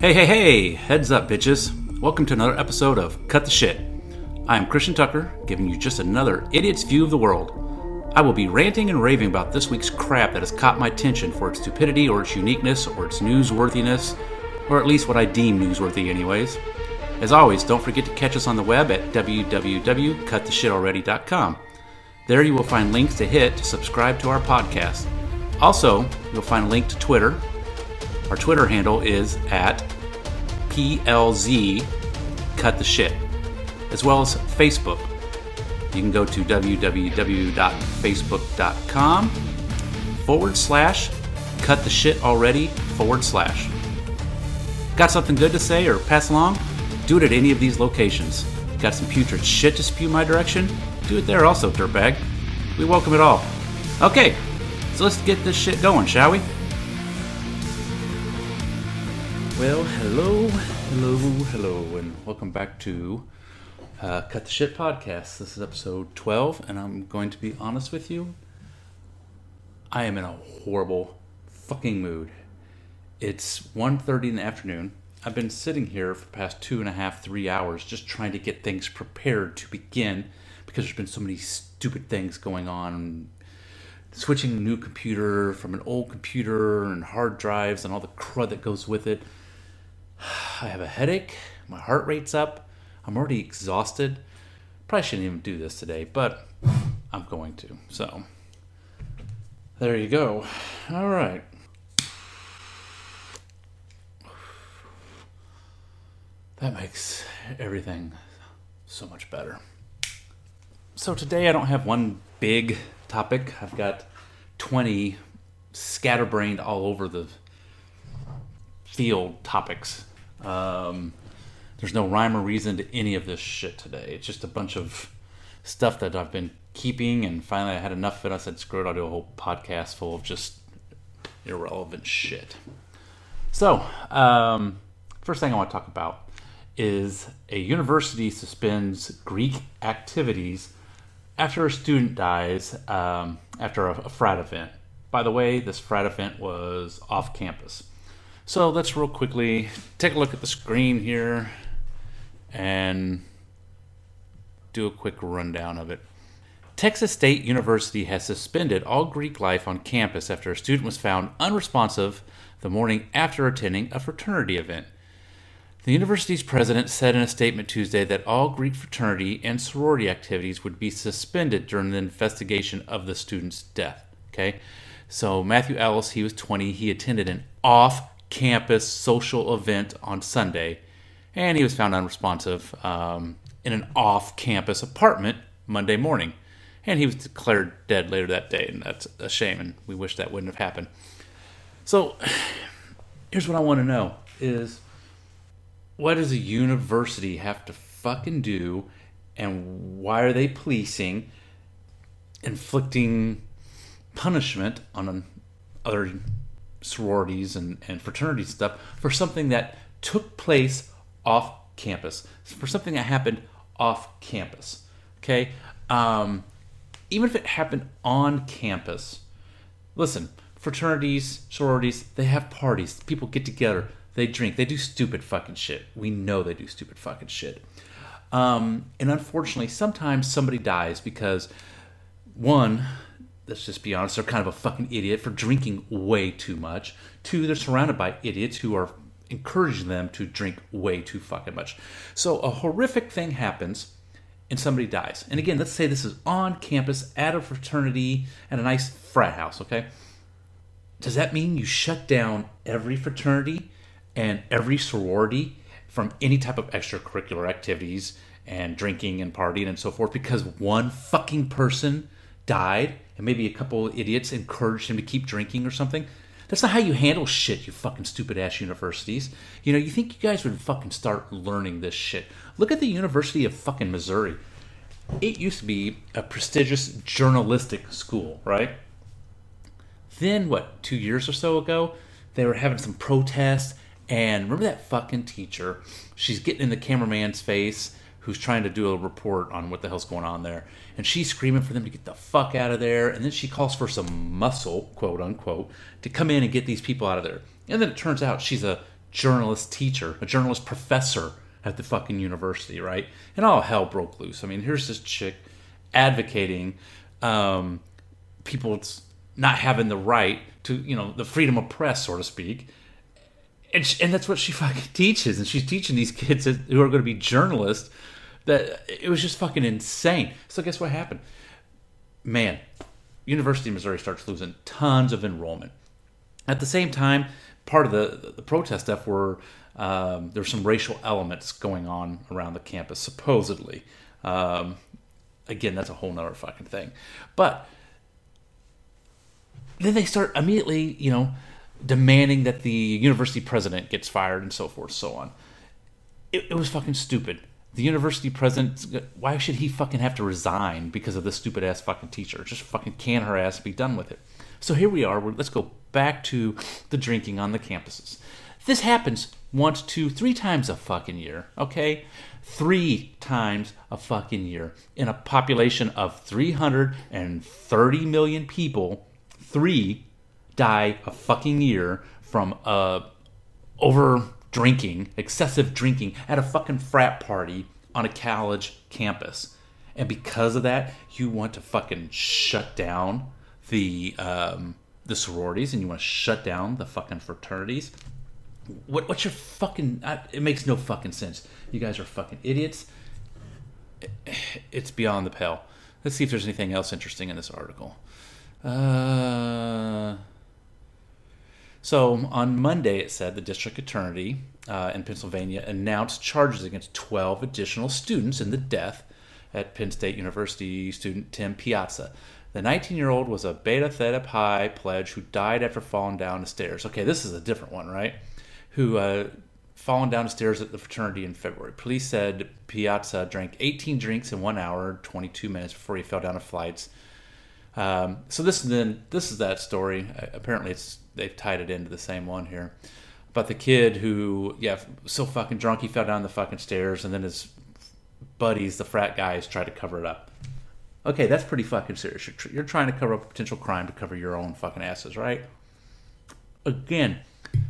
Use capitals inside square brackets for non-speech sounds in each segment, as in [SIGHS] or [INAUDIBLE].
Hey, hey, hey! Heads up, bitches. Welcome to another episode of Cut the Shit. I am Christian Tucker, giving you just another idiot's view of the world. I will be ranting and raving about this week's crap that has caught my attention for its stupidity or its uniqueness or its newsworthiness, or at least what I deem newsworthy, anyways. As always, don't forget to catch us on the web at www.cuttheshitalready.com. There you will find links to hit to subscribe to our podcast. Also, you'll find a link to Twitter. Our Twitter handle is at PLZ Cut the Shit, as well as Facebook. You can go to www.facebook.com forward slash cut the shit already forward slash. Got something good to say or pass along? Do it at any of these locations. Got some putrid shit to spew my direction? Do it there also, dirtbag. We welcome it all. Okay, so let's get this shit going, shall we? Well, hello, hello, hello, and welcome back to uh, Cut the Shit podcast. This is episode 12, and I'm going to be honest with you. I am in a horrible fucking mood. It's 1.30 in the afternoon. I've been sitting here for past two and a half, three hours just trying to get things prepared to begin because there's been so many stupid things going on. Switching a new computer from an old computer and hard drives and all the crud that goes with it. I have a headache. My heart rate's up. I'm already exhausted. Probably shouldn't even do this today, but I'm going to. So, there you go. All right. That makes everything so much better. So, today I don't have one big topic. I've got 20 scatterbrained all over the field topics. Um, there's no rhyme or reason to any of this shit today. It's just a bunch of stuff that I've been keeping, and finally I had enough of it. I said, screw it, I'll do a whole podcast full of just irrelevant shit. So, um, first thing I want to talk about is a university suspends Greek activities after a student dies um, after a, a frat event. By the way, this frat event was off campus. So let's real quickly take a look at the screen here and do a quick rundown of it. Texas State University has suspended all Greek life on campus after a student was found unresponsive the morning after attending a fraternity event. The university's president said in a statement Tuesday that all Greek fraternity and sorority activities would be suspended during the investigation of the student's death. Okay, so Matthew Ellis, he was 20. He attended an off campus social event on Sunday, and he was found unresponsive um, in an off campus apartment Monday morning. And he was declared dead later that day, and that's a shame, and we wish that wouldn't have happened. So, [SIGHS] here's what I want to know is what does a university have to fucking do, and why are they policing, inflicting punishment on other sororities and, and fraternity stuff for something that took place off campus, for something that happened off campus. Okay? Um, even if it happened on campus, listen, fraternities, sororities, they have parties. People get together, they drink, they do stupid fucking shit. We know they do stupid fucking shit. Um, and unfortunately, sometimes somebody dies because, one, let's just be honest, they're kind of a fucking idiot for drinking way too much. Two, they're surrounded by idiots who are encouraging them to drink way too fucking much. So a horrific thing happens and somebody dies. And again, let's say this is on campus at a fraternity at a nice frat house, okay? Does that mean you shut down every fraternity and every sorority from any type of extracurricular activities and drinking and partying and so forth because one fucking person died and maybe a couple idiots encouraged him to keep drinking or something. That's not how you handle shit, you fucking stupid ass universities. You know, you think you guys would fucking start learning this shit. Look at the University of fucking Missouri. It used to be a prestigious journalistic school, right? Then, what, two years or so ago, they were having some protests. And remember that fucking teacher? She's getting in the cameraman's face who's trying to do a report on what the hell's going on there. And she's screaming for them to get the fuck out of there. And then she calls for some muscle, quote unquote, to come in and get these people out of there. And then it turns out she's a journalist teacher, a journalist professor at the fucking university, right? And all hell broke loose. I mean, here's this chick advocating um, people's not having the right to, you know, the freedom of press, so to speak. And, she, and that's what she fucking [LAUGHS] teaches. And she's teaching these kids who are going to be journalists that it was just fucking insane. So guess what happened? Man, University of Missouri starts losing tons of enrollment. At the same time, part of the the protest stuff were um, there's some racial elements going on around the campus, supposedly. Um, again, that's a whole nother fucking thing. But then they start immediately, you know, demanding that the university president gets fired and so forth, so on. It, it was fucking stupid. The university president, why should he fucking have to resign because of this stupid ass fucking teacher? Just fucking can her ass be done with it. So here we are. Let's go back to the drinking on the campuses. This happens once, two, three times a fucking year, okay? Three times a fucking year. In a population of 330 million people, three die a fucking year from uh, over drinking, excessive drinking at a fucking frat party on a college campus. And because of that, you want to fucking shut down the um, the sororities and you want to shut down the fucking fraternities. What, what's your fucking? Uh, it makes no fucking sense. You guys are fucking idiots. [SIGHS] It's beyond the pale. Let's see if there's anything else interesting in this article. Uh, so on Monday, it said the district attorney uh, in Pennsylvania announced charges against 12 additional students in the death at Penn State University student Tim Piazza. The 19 year old was a Beta Theta Pi pledge who died after falling down the stairs. Okay, this is a different one, right? Who uh, fallen down the stairs at the fraternity in February. Police said Piazza drank 18 drinks in one hour, 22 minutes before he fell down the flights. Um, so this is then this is that story. Uh, apparently, it's they've tied it into the same one here. But the kid who, yeah, so fucking drunk he fell down the fucking stairs, and then his buddies, the frat guys, tried to cover it up. Okay, that's pretty fucking serious. You're, tr- you're trying to cover up a potential crime to cover your own fucking asses, right? Again,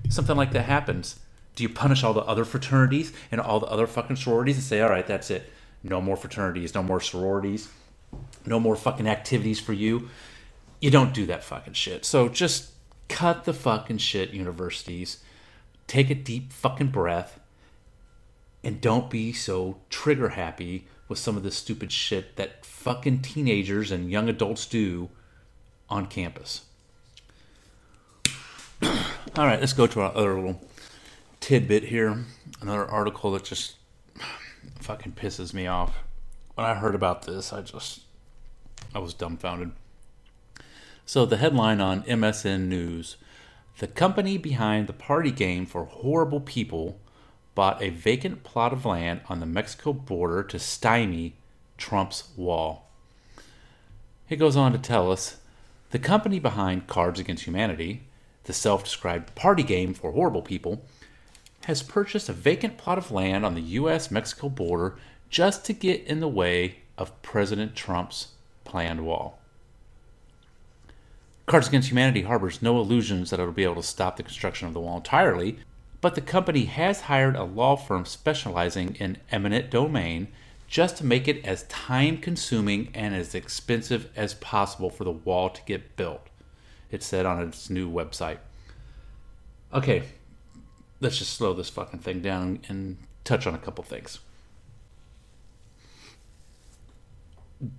something like that happens. Do you punish all the other fraternities and all the other fucking sororities and say, all right, that's it. No more fraternities, no more sororities, no more fucking activities for you? You don't do that fucking shit. So just cut the fucking shit, universities. Take a deep fucking breath and don't be so trigger happy with some of the stupid shit that fucking teenagers and young adults do on campus. [CLEARS THROAT] All right, let's go to our other little tidbit here. Another article that just fucking pisses me off. When I heard about this, I just I was dumbfounded. So the headline on MSN News: The company behind the party game for horrible people bought a vacant plot of land on the Mexico border to stymie Trump's wall. It goes on to tell us the company behind Cards Against Humanity, the self described party game for horrible people, has purchased a vacant plot of land on the US Mexico border just to get in the way of President Trump's planned wall. Cards Against Humanity harbors no illusions that it will be able to stop the construction of the wall entirely, but the company has hired a law firm specializing in eminent domain just to make it as time consuming and as expensive as possible for the wall to get built. It said on its new website. Okay, let's just slow this fucking thing down and touch on a couple things.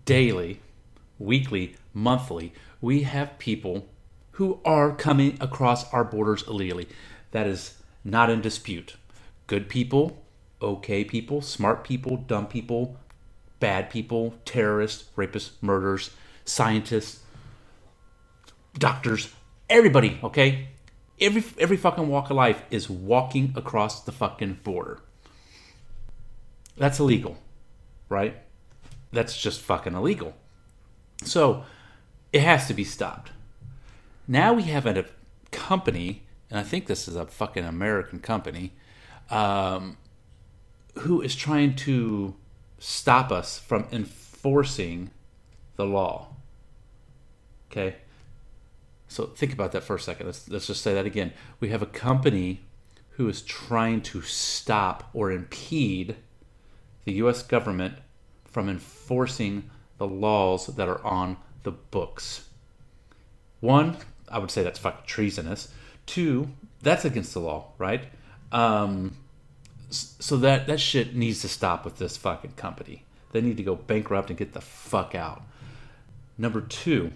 Daily, weekly, monthly, we have people who are coming across our borders illegally. That is not in dispute. Good people, okay people, smart people, dumb people, bad people, terrorists, rapists, murderers, scientists, doctors, everybody, okay? Every every fucking walk of life is walking across the fucking border. That's illegal, right? That's just fucking illegal. So, it has to be stopped. Now we have a company and I think this is a fucking American company, um, who is trying to stop us from enforcing the law. Okay? So think about that for a second. Let's, let's just say that again. We have a company who is trying to stop or impede the U.S. government from enforcing the laws that are on the books. One, I would say that's fucking treasonous. Two, that's against the law, right? Um, so that that shit needs to stop with this fucking company. They need to go bankrupt and get the fuck out. Number two,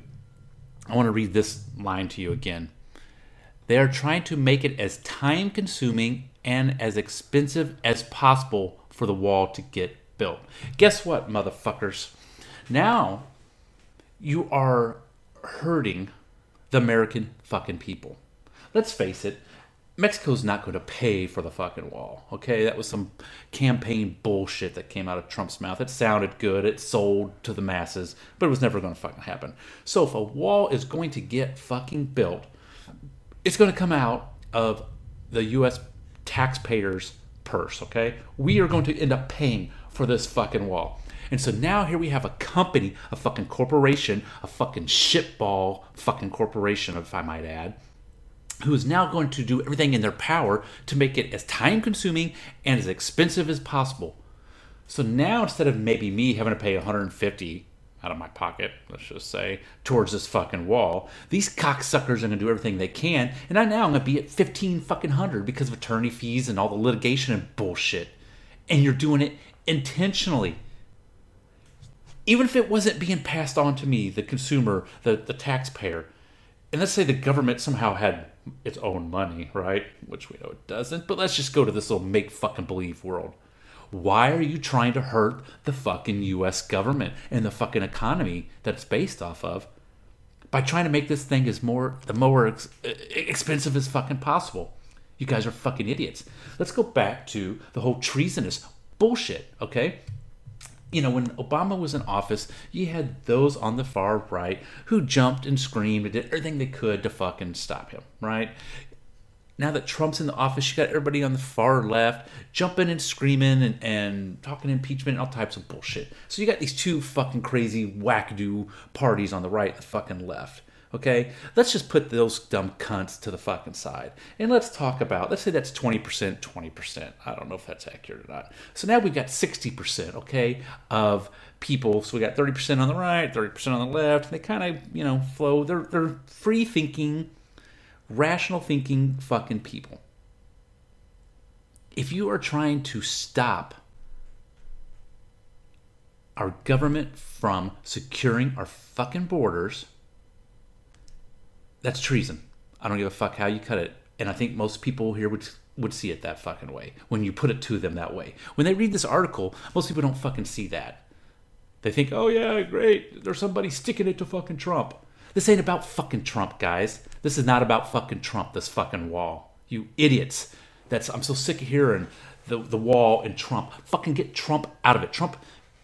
I want to read this line to you again. They are trying to make it as time consuming and as expensive as possible for the wall to get built. Guess what, motherfuckers? Now you are hurting the American fucking people. Let's face it, Mexico's not going to pay for the fucking wall. Okay, that was some campaign bullshit that came out of Trump's mouth. It sounded good, it sold to the masses, but it was never going to fucking happen. So if a wall is going to get fucking built, it's going to come out of the U.S. taxpayers' purse. Okay, we are going to end up paying for this fucking wall. And so now here we have a company, a fucking corporation, a fucking shitball fucking corporation, if I might add, who is now going to do everything in their power to make it as time consuming and as expensive as possible. So now instead of maybe me having to pay 150 out of my pocket, let's just say, towards this fucking wall, these cocksuckers are gonna do everything they can, and I now I'm gonna be at 15 fucking hundred because of attorney fees and all the litigation and bullshit. And you're doing it intentionally. Even if it wasn't being passed on to me, the consumer, the, the taxpayer, and let's say the government somehow had its own money, right? Which we know it doesn't. But let's just go to this little make fucking believe world. Why are you trying to hurt the fucking US government and the fucking economy that it's based off of by trying to make this thing as more the more ex- expensive as fucking possible? You guys are fucking idiots. Let's go back to the whole treasonous bullshit, okay? You know, when Obama was in office, you had those on the far right who jumped and screamed and did everything they could to fucking stop him, right? Now that Trump's in the office, you got everybody on the far left jumping and screaming and, and talking impeachment and all types of bullshit. So you got these two fucking crazy wackadoo parties on the right and the fucking left. Okay, let's just put those dumb cunts to the fucking side. And let's talk about, let's say that's 20%, 20%. I don't know if that's accurate or not. So now we've got 60%, okay, of people. So we got 30% on the right, 30% on the left. They kind of, you know, flow. They're, they're free thinking, rational thinking fucking people. If you are trying to stop our government from securing our fucking borders, that's treason. I don't give a fuck how you cut it. And I think most people here would would see it that fucking way when you put it to them that way. When they read this article, most people don't fucking see that. They think, "Oh yeah, great. There's somebody sticking it to fucking Trump." This ain't about fucking Trump, guys. This is not about fucking Trump. This fucking wall. You idiots. That's I'm so sick of hearing the the wall and Trump. Fucking get Trump out of it. Trump,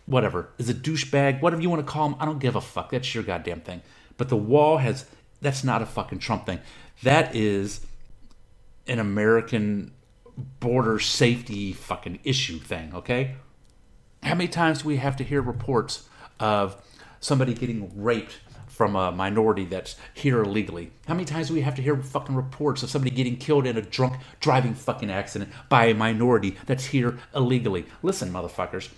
whatever, is a douchebag. Whatever you want to call him, I don't give a fuck. That's your goddamn thing. But the wall has that's not a fucking Trump thing. That is an American border safety fucking issue thing, okay? How many times do we have to hear reports of somebody getting raped from a minority that's here illegally? How many times do we have to hear fucking reports of somebody getting killed in a drunk driving fucking accident by a minority that's here illegally? Listen, motherfuckers,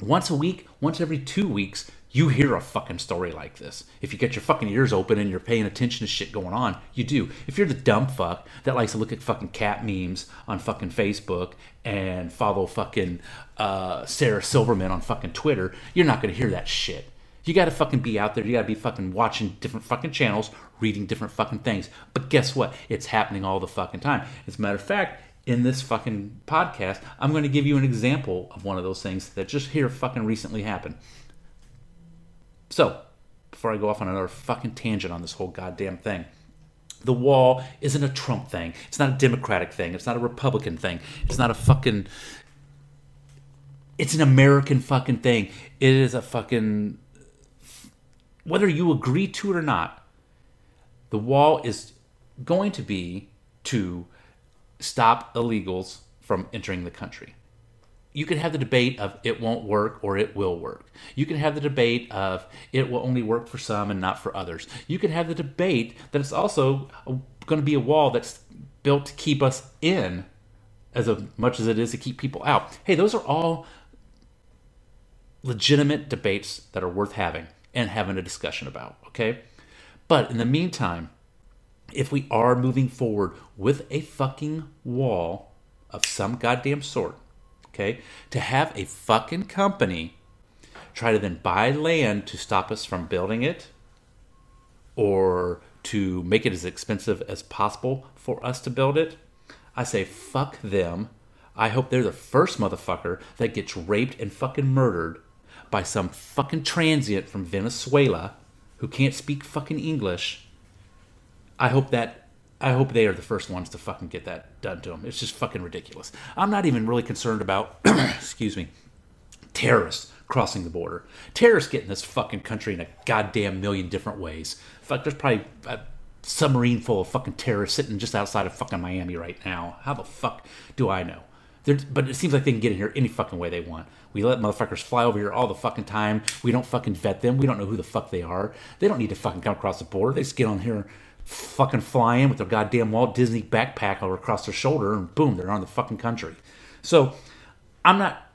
once a week, once every two weeks, you hear a fucking story like this. If you get your fucking ears open and you're paying attention to shit going on, you do. If you're the dumb fuck that likes to look at fucking cat memes on fucking Facebook and follow fucking uh, Sarah Silverman on fucking Twitter, you're not gonna hear that shit. You gotta fucking be out there. You gotta be fucking watching different fucking channels, reading different fucking things. But guess what? It's happening all the fucking time. As a matter of fact, in this fucking podcast, I'm to give you an example of one of those things that just here fucking recently happened. So, before I go off on another fucking tangent on this whole goddamn thing, the wall isn't a Trump thing. It's not a Democratic thing. It's not a Republican thing. It's not a fucking. It's an American fucking thing. It is a fucking. Whether you agree to it or not, the wall is going to be to stop illegals from entering the country you can have the debate of it won't work or it will work. You can have the debate of it will only work for some and not for others. You can have the debate that it's also going to be a wall that's built to keep us in as much as it is to keep people out. Hey, those are all legitimate debates that are worth having and having a discussion about, okay? But in the meantime, if we are moving forward with a fucking wall of some goddamn sort, okay, to have a fucking company try to then buy land to stop us from building it or to make it as expensive as possible for us to build it, I say fuck them. I hope they're the first motherfucker that gets raped and fucking murdered by some fucking transient from Venezuela who can't speak fucking English. I hope that I hope they are the first ones to fucking get that done to them. It's just fucking ridiculous. I'm not even really concerned about [CLEARS THROAT] excuse me terrorists crossing the border. Terrorists get in this fucking country in a goddamn million different ways. Fuck, there's probably a submarine full of fucking terrorists sitting just outside of fucking Miami right now. How the fuck do I know? They're, but it seems like they can get in here any fucking way they want. We let motherfuckers fly over here all the fucking time. We don't fucking vet them. We don't know who the fuck they are. They don't need to fucking come across the border. They just get on here fucking flying with their goddamn Walt Disney backpack over across their shoulder and boom, they're on the fucking country. So I'm not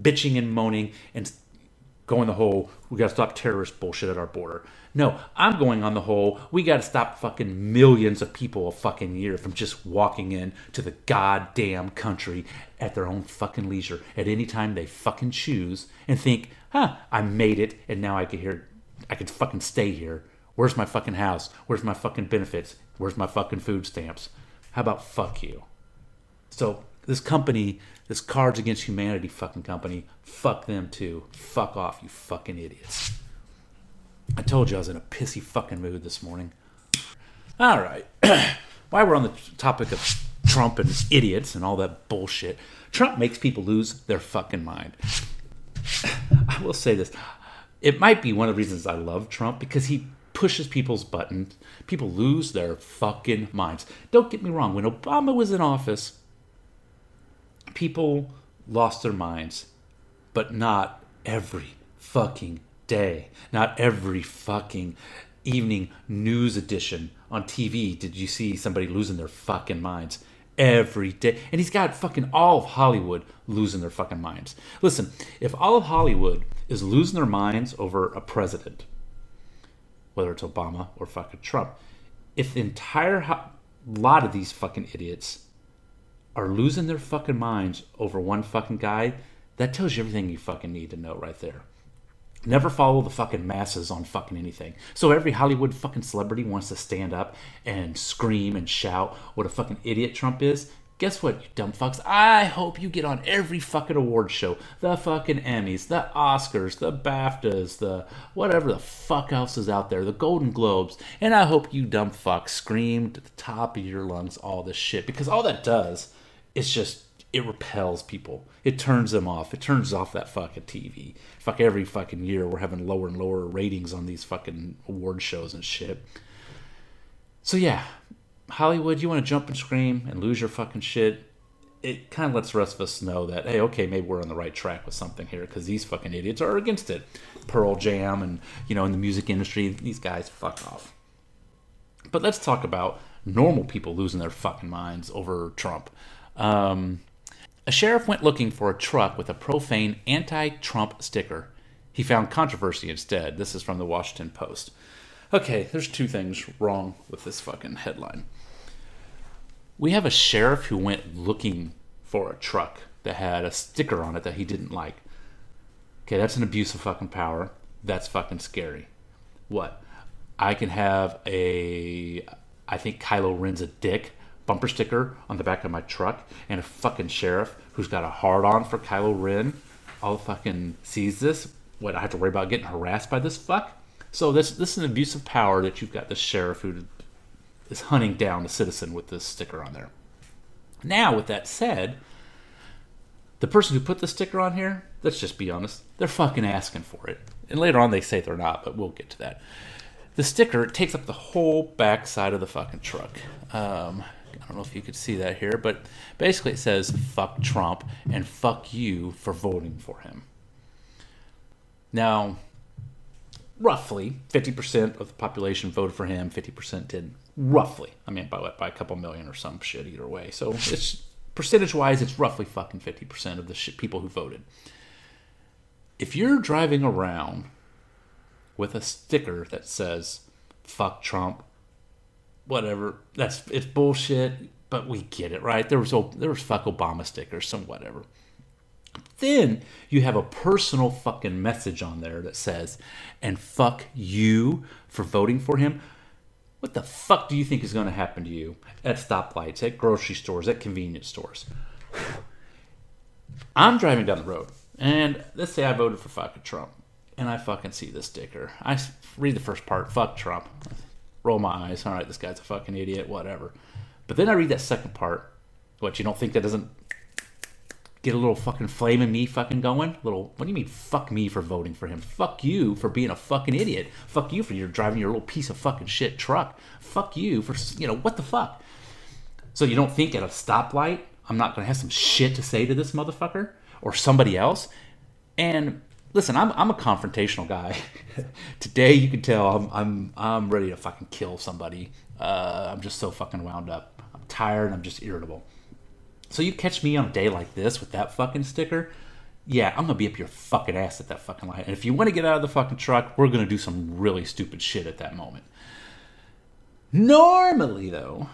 bitching and moaning and going the whole we got to stop terrorist bullshit at our border. No, I'm going on the whole we got to stop fucking millions of people a fucking year from just walking in to the goddamn country at their own fucking leisure at any time they fucking choose and think, "Huh, I made it and now I can here I can fucking stay here. Where's my fucking house? Where's my fucking benefits? Where's my fucking food stamps? How about fuck you?" So, this company this Cards Against Humanity fucking company, fuck them too. Fuck off, you fucking idiots. I told you I was in a pissy fucking mood this morning. All right. [CLEARS THROAT] While we're on the topic of Trump and idiots and all that bullshit, Trump makes people lose their fucking mind. [SNIFFS] I will say this. It might be one of the reasons I love Trump because he pushes people's buttons. People lose their fucking minds. Don't get me wrong. When Obama was in office, people lost their minds, but not every fucking day. Not every fucking evening news edition on TV did you see somebody losing their fucking minds. Every day. And he's got fucking all of Hollywood losing their fucking minds. Listen, if all of Hollywood is losing their minds over a president, whether it's Obama or fucking Trump, if the entire ho- lot of these fucking idiots are losing their fucking minds over one fucking guy, that tells you everything you fucking need to know right there. Never follow the fucking masses on fucking anything. So every Hollywood fucking celebrity wants to stand up and scream and shout what a fucking idiot Trump is. Guess what, you dumb fucks? I hope you get on every fucking award show. The fucking Emmys, the Oscars, the BAFTAs, the whatever the fuck else is out there, the Golden Globes. And I hope you dumb fucks scream to the top of your lungs all this shit. Because all that does is just it repels people. It turns them off. It turns off that fucking TV. Fuck every fucking year we're having lower and lower ratings on these fucking award shows and shit. So yeah, Hollywood, you want to jump and scream and lose your fucking shit. It kind of lets the rest of us know that hey, okay, maybe we're on the right track with something here because these fucking idiots are against it. Pearl Jam and you know in the music industry, these guys fuck off. But let's talk about normal people losing their fucking minds over Trump. Um, a sheriff went looking for a truck with a profane anti Trump sticker. He found controversy instead. This is from the Washington Post. Okay, there's two things wrong with this fucking headline. We have a sheriff who went looking for a truck that had a sticker on it that he didn't like. Okay, that's an abuse of fucking power. That's fucking scary. What? I can have a. I think Kylo Ren's a dick bumper sticker on the back of my truck and a fucking sheriff who's got a hard on for Kylo Ren all fucking sees this. What I have to worry about getting harassed by this fuck? So this this is an abuse of power that you've got the sheriff who is hunting down a citizen with this sticker on there. Now, with that said, the person who put the sticker on here, let's just be honest, they're fucking asking for it. And later on they say they're not, but we'll get to that. The sticker takes up the whole back side of the fucking truck. Um, I don't know if you could see that here, but basically it says fuck Trump and fuck you for voting for him. Now, roughly 50% of the population voted for him, 50% did roughly. I mean, by, by a couple million or some shit either way. So it's percentage wise, it's roughly fucking 50% of the shit people who voted. If you're driving around with a sticker that says fuck Trump, whatever, that's it's bullshit, but we get it, right? There was there was fuck Obama stickers, some whatever. Then you have a personal fucking message on there that says, and fuck you for voting for him. What the fuck do you think is going to happen to you at stoplights, at grocery stores, at convenience stores? I'm driving down the road, and let's say I voted for fucking Trump, and I fucking see this sticker. I read the first part, fuck Trump. Roll my eyes. All right, this guy's a fucking idiot, whatever. But then I read that second part. What, you don't think that doesn't get a little fucking flame in me fucking going? Little, what do you mean, fuck me for voting for him? Fuck you for being a fucking idiot. Fuck you for your driving your little piece of fucking shit truck. Fuck you for, you know, what the fuck? So you don't think at a stoplight, I'm not going to have some shit to say to this motherfucker or somebody else? And listen, I'm, I'm a confrontational guy. [LAUGHS] Today, you can tell I'm, I'm, I'm ready to fucking kill somebody. Uh, I'm just so fucking wound up. I'm tired I'm just irritable. So you catch me on a day like this with that fucking sticker, yeah, I'm gonna be up your fucking ass at that fucking light. And if you want to get out of the fucking truck, we're gonna do some really stupid shit at that moment. Normally, though,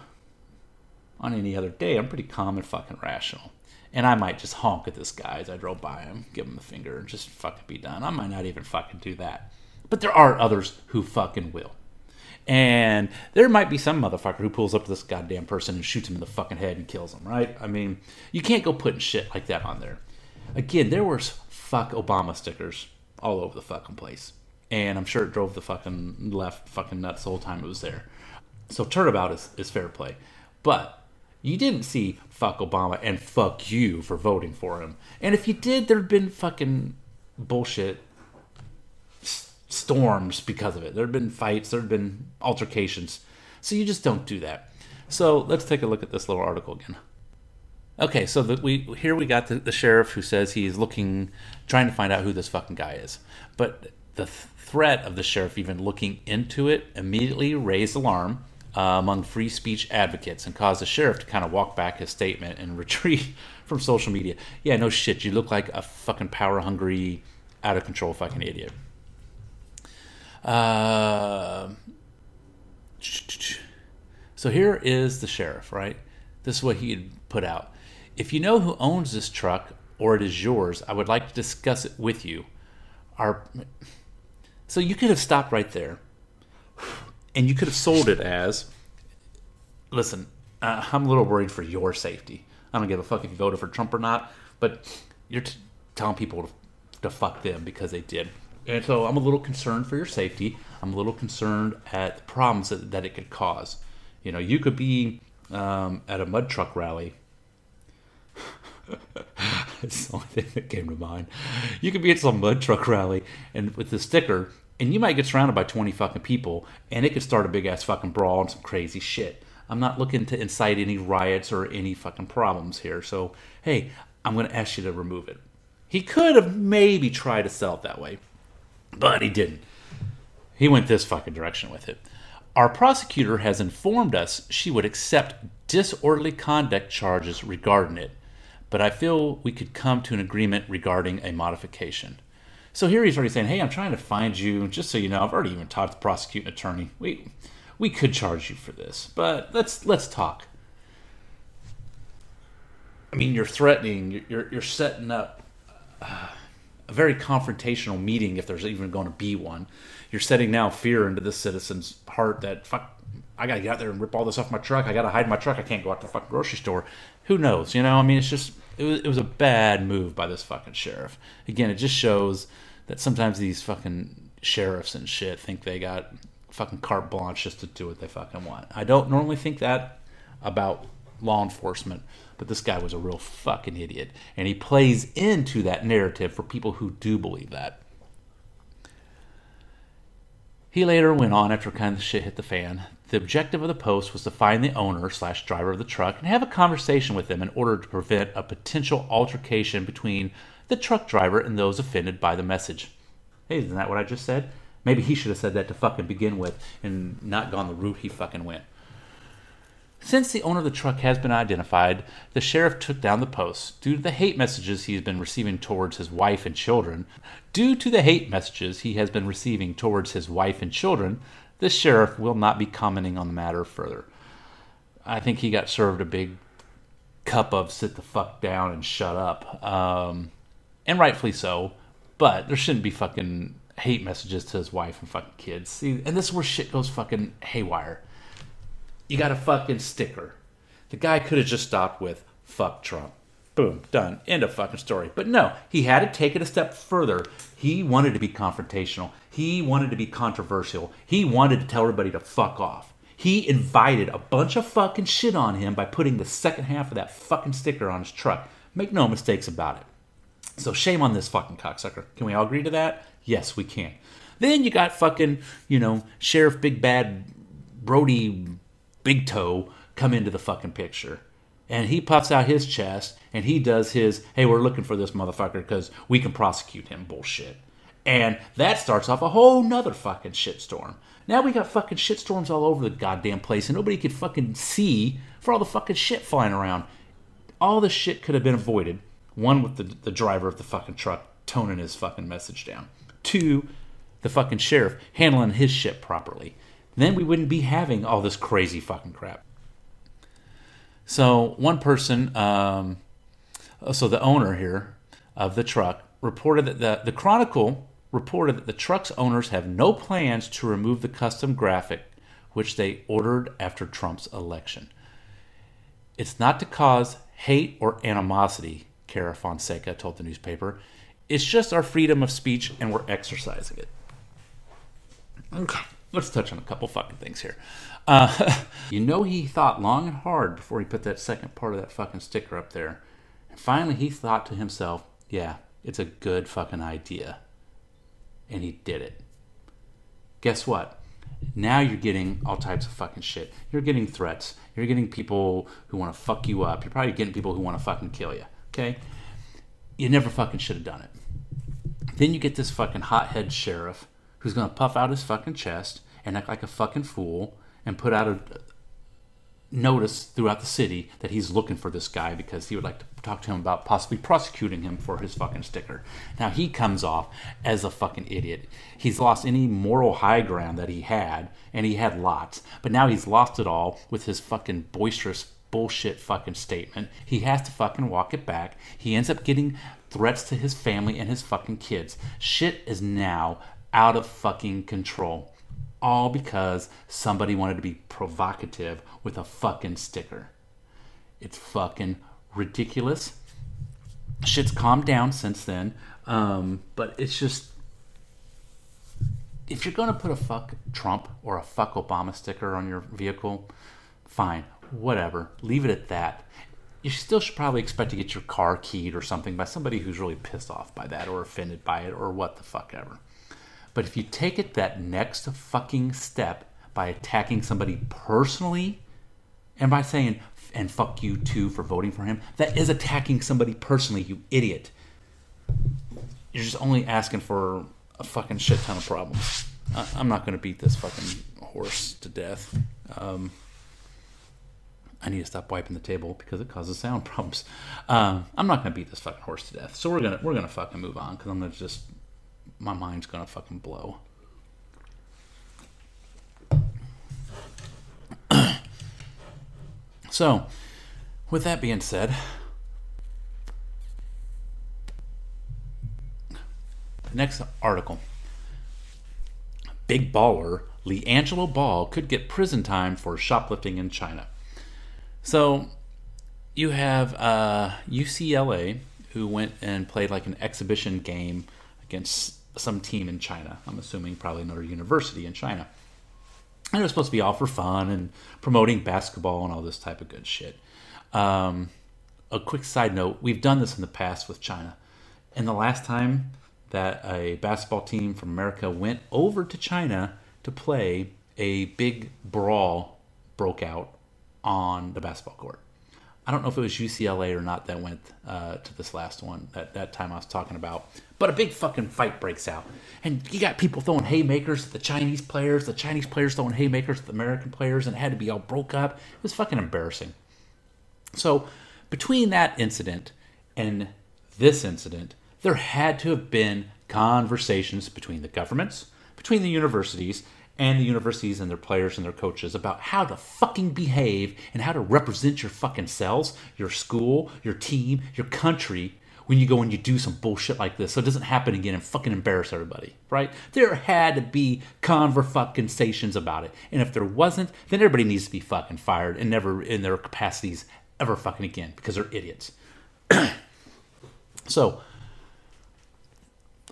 on any other day, I'm pretty calm and fucking rational. And I might just honk at this guy as I drove by him, give him the finger, and just fucking be done. I might not even fucking do that. But there are others who fucking will. And there might be some motherfucker who pulls up to this goddamn person and shoots him in the fucking head and kills him, right? I mean, you can't go putting shit like that on there. Again, there were fuck Obama stickers all over the fucking place. And I'm sure it drove the fucking left fucking nuts the whole time it was there. So turnabout is, is fair play. But you didn't see fuck Obama and fuck you for voting for him. And if you did, there'd been fucking bullshit storms because of it. There have been fights, there have been altercations. So you just don't do that. So let's take a look at this little article again. Okay, so the, we here we got the, the sheriff who says he's looking, trying to find out who this fucking guy is. But the th- threat of the sheriff even looking into it immediately raised alarm uh, among free speech advocates and caused the sheriff to kind of walk back his statement and [LAUGHS] retreat from social media. Yeah, no shit, you look like a fucking power hungry, out of control fucking idiot. Uh, so here is the sheriff, right? This is what he had put out. If you know who owns this truck or it is yours, I would like to discuss it with you. Our so you could have stopped right there, and you could have sold it as, listen, uh, I'm a little worried for your safety. I don't give a fuck if you voted for Trump or not, but you're t- telling people to, to fuck them because they did. And so I'm a little concerned for your safety. I'm a little concerned at the problems that, that it could cause. You know, you could be um, at a mud truck rally. [LAUGHS] It's the only thing that came to mind. You could be at some mud truck rally and with the sticker, and you might get surrounded by 20 fucking people, and it could start a big ass fucking brawl and some crazy shit. I'm not looking to incite any riots or any fucking problems here. So, hey, I'm going to ask you to remove it. He could have maybe tried to sell it that way. But he didn't. He went this fucking direction with it. Our prosecutor has informed us she would accept disorderly conduct charges regarding it, but I feel we could come to an agreement regarding a modification. So here he's already saying, "Hey, I'm trying to find you. Just so you know, I've already even talked to the prosecuting attorney. We we could charge you for this, but let's let's talk." I mean, you're threatening. You're you're setting up. Uh, a very confrontational meeting if there's even going to be one. You're setting now fear into the citizen's heart that fuck, I got to get out there and rip all this off my truck. I got to hide my truck. I can't go out to the fucking grocery store. Who knows? You know, I mean, it's just it was, it was a bad move by this fucking sheriff. Again, it just shows that sometimes these fucking sheriffs and shit think they got fucking carte blanche just to do what they fucking want. I don't normally think that about law enforcement, but this guy was a real fucking idiot. And he plays into that narrative for people who do believe that. He later went on after kind of shit hit the fan. The objective of the post was to find the owner slash driver of the truck and have a conversation with them in order to prevent a potential altercation between the truck driver and those offended by the message. Hey, isn't that what I just said? Maybe he should have said that to fucking begin with and not gone the route he fucking went. Since the owner of the truck has been identified, the sheriff took down the post due to the hate messages he has been receiving towards his wife and children. Due to the hate messages he has been receiving towards his wife and children, the sheriff will not be commenting on the matter further. I think he got served a big cup of sit the fuck down and shut up. Um, and rightfully so, but there shouldn't be fucking hate messages to his wife and fucking kids. See, and this is where shit goes fucking haywire you got a fucking sticker. The guy could have just stopped with fuck Trump. Boom, done. End of fucking story. But no, he had to take it a step further. He wanted to be confrontational. He wanted to be controversial. He wanted to tell everybody to fuck off. He invited a bunch of fucking shit on him by putting the second half of that fucking sticker on his truck. Make no mistakes about it. So shame on this fucking cocksucker. Can we all agree to that? Yes, we can. Then you got fucking, you know, Sheriff Big Bad Brody Big Toe come into the fucking picture. And he puffs out his chest and he does his, hey, we're looking for this motherfucker because we can prosecute him bullshit. And that starts off a whole nother fucking shitstorm. Now we got fucking shitstorms all over the goddamn place and nobody could fucking see for all the fucking shit flying around. All the shit could have been avoided. One, with the, the driver of the fucking truck toning his fucking message down. Two, the fucking sheriff handling his shit properly then we wouldn't be having all this crazy fucking crap. So one person, um, so the owner here of the truck reported that the, the Chronicle reported that the truck's owners have no plans to remove the custom graphic which they ordered after Trump's election. It's not to cause hate or animosity, Kara Fonseca told the newspaper. It's just our freedom of speech and we're exercising it. Okay let's touch on a couple fucking things here. Uh, [LAUGHS] you know, he thought long and hard before he put that second part of that fucking sticker up there. And finally, he thought to himself, yeah, it's a good fucking idea. And he did it. Guess what? Now you're getting all types of fucking shit. You're getting threats. You're getting people who want to fuck you up. You're probably getting people who want to fucking kill you. Okay? You never fucking should have done it. Then you get this fucking hothead sheriff who's going to puff out his fucking chest and act like a fucking fool and put out a notice throughout the city that he's looking for this guy because he would like to talk to him about possibly prosecuting him for his fucking sticker. Now he comes off as a fucking idiot. He's lost any moral high ground that he had, and he had lots, but now he's lost it all with his fucking boisterous bullshit fucking statement. He has to fucking walk it back. He ends up getting threats to his family and his fucking kids. Shit is now out of fucking control. All because somebody wanted to be provocative with a fucking sticker. It's fucking ridiculous. Shit's calmed down since then. Um, but it's just. If you're to put a fuck Trump or a fuck Obama sticker on your vehicle, fine, whatever. Leave it at that. You still should probably expect to get your car keyed or something by somebody who's really pissed off by that or offended by it or what the fuck ever. But if you take it that next fucking step by attacking somebody personally and by saying, and fuck you too for voting for him, that is attacking somebody personally, you idiot. You're just only asking for a fucking shit ton of problems. I'm not going to beat this fucking horse to death. Um, I need to stop wiping the table because it causes sound [LAUGHS] problems. Um, I'm not going to beat this fucking horse to death. So we're gonna we're gonna fucking move on because I'm gonna just my mind's gonna fucking blow. [CLEARS THROAT] so, with that being said, next article. Big baller LiAngelo Ball could get prison time for shoplifting in China. So, you have uh, UCLA who went and played like an exhibition game against some team in China. I'm assuming probably another university in China. And it was supposed to be all for fun and promoting basketball and all this type of good shit. Um, a quick side note we've done this in the past with China. And the last time that a basketball team from America went over to China to play, a big brawl broke out on the basketball court. I don't know if it was UCLA or not that went uh, to this last one that, that time I was talking about. But a big fucking fight breaks out. And you got people throwing haymakers at the Chinese players, the Chinese players throwing haymakers at the American players, and it had to be all broke up. It was fucking embarrassing. So between that incident and this incident, there had to have been conversations between the governments, between the universities, and the universities and their players and their coaches about how to fucking behave and how to represent your fucking selves, your school, your team, your country when you go and you do some bullshit like this so it doesn't happen again and fucking embarrass everybody, right? There had to be conversations about it. And if there wasn't, then everybody needs to be fucking fired and never in their capacities ever fucking again because they're idiots. [CLEARS THROAT] so,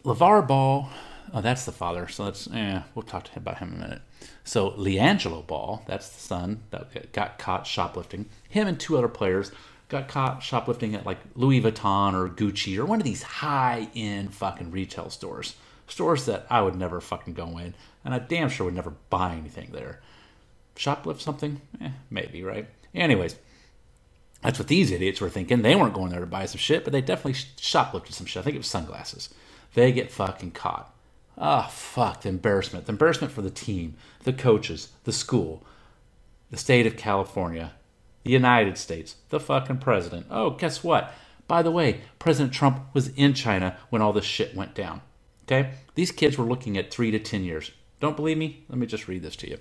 LaVar Ball Oh, that's the father. So that's yeah. We'll talk about him in a minute. So LiAngelo Ball, that's the son that got caught shoplifting. Him and two other players got caught shoplifting at like Louis Vuitton or Gucci or one of these high end fucking retail stores. Stores that I would never fucking go in, and I damn sure would never buy anything there. Shoplift something? Eh, maybe, right? Anyways, that's what these idiots were thinking. They weren't going there to buy some shit, but they definitely shoplifted some shit. I think it was sunglasses. They get fucking caught. Ah, oh, fuck, the embarrassment. The embarrassment for the team, the coaches, the school, the state of California, the United States, the fucking president. Oh, guess what? By the way, President Trump was in China when all this shit went down. Okay? These kids were looking at three to 10 years. Don't believe me? Let me just read this to you.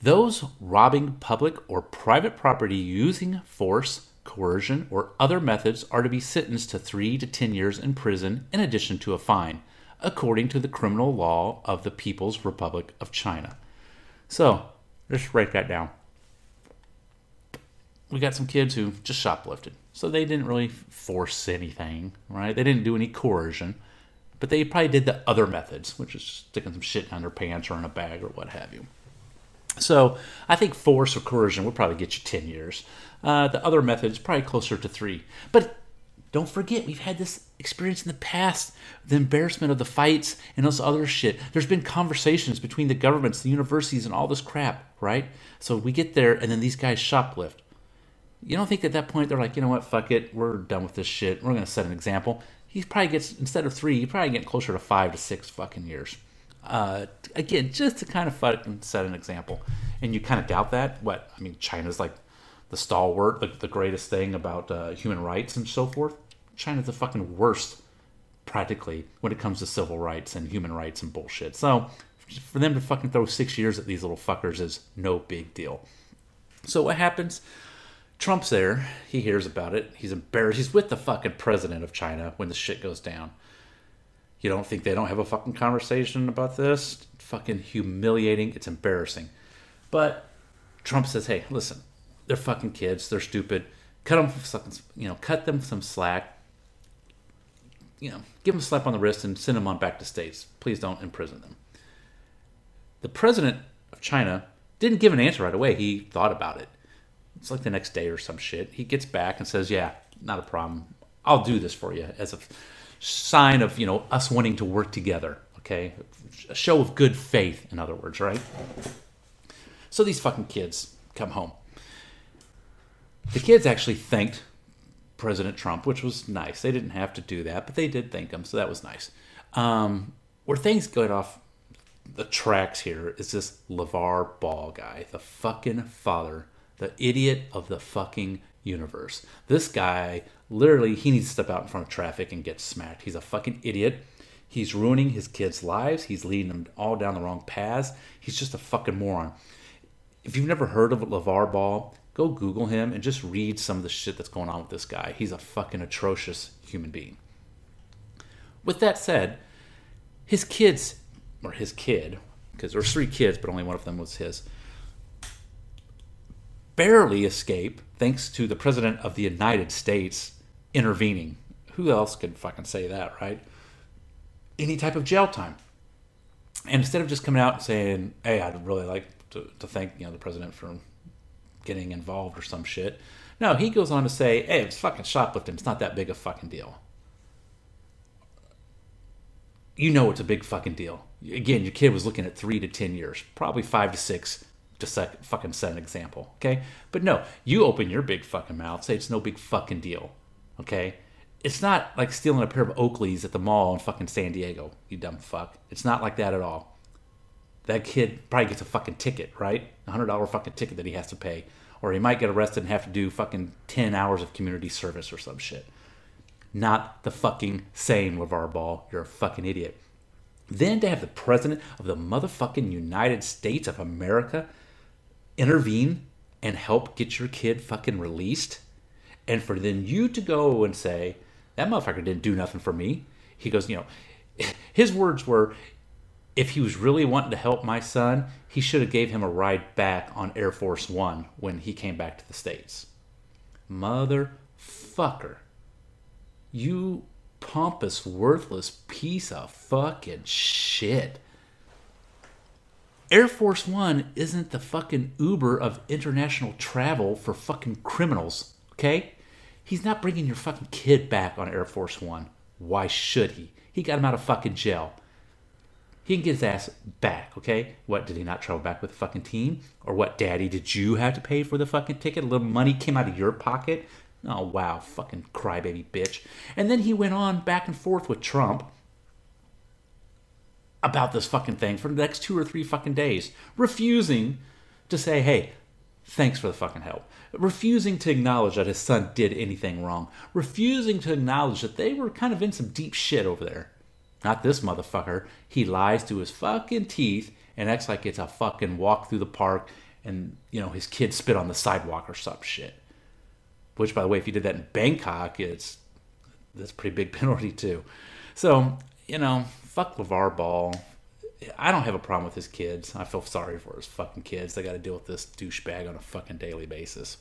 Those robbing public or private property using force, coercion, or other methods are to be sentenced to three to ten years in prison in addition to a fine, according to the criminal law of the People's Republic of China. So, just write that down. We got some kids who just shoplifted. So they didn't really force anything, right? They didn't do any coercion, but they probably did the other methods, which is sticking some shit down their pants or in a bag or what have you. So I think force or coercion would probably get you 10 years. Uh, the other method is probably closer to three. But don't forget, we've had this experience in the past the embarrassment of the fights and this other shit. There's been conversations between the governments, the universities, and all this crap, right? So we get there, and then these guys shoplift. You don't think at that point they're like, you know what, fuck it, we're done with this shit. We're going to set an example. He probably gets, instead of three, he probably get closer to five to six fucking years. Uh, again, just to kind of fucking set an example. And you kind of doubt that? What? I mean, China's like the stalwart, the, the greatest thing about uh, human rights and so forth. China's the fucking worst, practically, when it comes to civil rights and human rights and bullshit. So for them to fucking throw six years at these little fuckers is no big deal. So what happens? Trump's there. He hears about it. He's embarrassed. He's with the fucking president of China when the shit goes down. You don't think they don't have a fucking conversation about this? Fucking humiliating. It's embarrassing. But Trump says, hey, listen, they're fucking kids. They're stupid. Cut them some, you know, cut them some slack. You know, give them a slap on the wrist and send them on back to states. Please don't imprison them. The president of China didn't give an answer right away. He thought about it. It's like the next day or some shit. He gets back and says, "Yeah, not a problem. I'll do this for you as a sign of you know us wanting to work together." Okay, a show of good faith, in other words, right? So these fucking kids come home. The kids actually thanked President Trump, which was nice. They didn't have to do that, but they did thank him, so that was nice. Um, where things get off the tracks here is this LaVar Ball guy, the fucking father, the idiot of the fucking universe. This guy, literally, he needs to step out in front of traffic and get smacked. He's a fucking idiot. He's ruining his kids' lives. He's leading them all down the wrong paths. He's just a fucking moron. If you've never heard of LaVar Ball, go Google him and just read some of the shit that's going on with this guy. He's a fucking atrocious human being. With that said, his kids, or his kid, because there were three kids, but only one of them was his, barely escape thanks to the President of the United States intervening. Who else could fucking say that, right? Any type of jail time. And instead of just coming out and saying, hey, I'd really like to, to thank you know the president for getting involved or some shit. No, he goes on to say, hey, it's fucking shoplifting. It's not that big a fucking deal. You know it's a big fucking deal. Again, your kid was looking at three to ten years, probably five to six to sec- fucking set an example, okay? But no, you open your big fucking mouth, say it's no big fucking deal, okay? It's not like stealing a pair of Oakleys at the mall in fucking San Diego, you dumb fuck. It's not like that at all. That kid probably gets a fucking ticket, right? A hundred dollar fucking ticket that he has to pay, or he might get arrested and have to do fucking ten hours of community service or some shit. Not the fucking same, LaVar Ball. You're a fucking idiot. Then to have the president of the motherfucking United States of America intervene and help get your kid fucking released, and for then you to go and say, that motherfucker didn't do nothing for me. He goes, you know, [LAUGHS] his words were, if he was really wanting to help my son, he should have gave him a ride back on Air Force One when he came back to the States. Motherfucker. You pompous, worthless piece of fucking shit. Air Force One isn't the fucking Uber of international travel for fucking criminals, okay? He's not bringing your fucking kid back on Air Force One. Why should he? He got him out of fucking jail. He can get his ass back, okay? What, did he not travel back with the fucking team? Or what, daddy, did you have to pay for the fucking ticket? A little money came out of your pocket? Oh, wow, fucking crybaby bitch. And then he went on back and forth with Trump about this fucking thing for the next two or three fucking days, refusing to say, hey, thanks for the fucking help. Refusing to acknowledge that his son did anything wrong. Refusing to acknowledge that they were kind of in some deep shit over there. Not this motherfucker. He lies to his fucking teeth and acts like it's a fucking walk through the park and, you know, his kid spit on the sidewalk or some shit. Which, by the way, if you did that in Bangkok, it's that's pretty big [LAUGHS] penalty too. So, you know, fuck LaVar Ball. I don't have a problem with his kids. I feel sorry for his fucking kids. They got to deal with this douchebag on a fucking daily basis.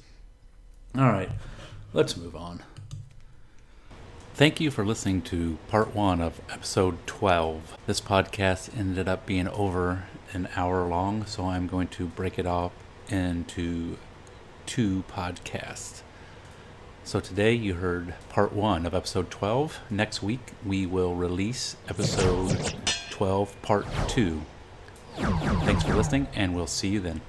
All right, let's move on. Thank you for listening to part one of episode 12. This podcast ended up being over an hour long, so I'm going to break it up into two podcasts. So today you heard part one of episode 12. Next week we will release episode 12, part two. Thanks for listening, and we'll see you then.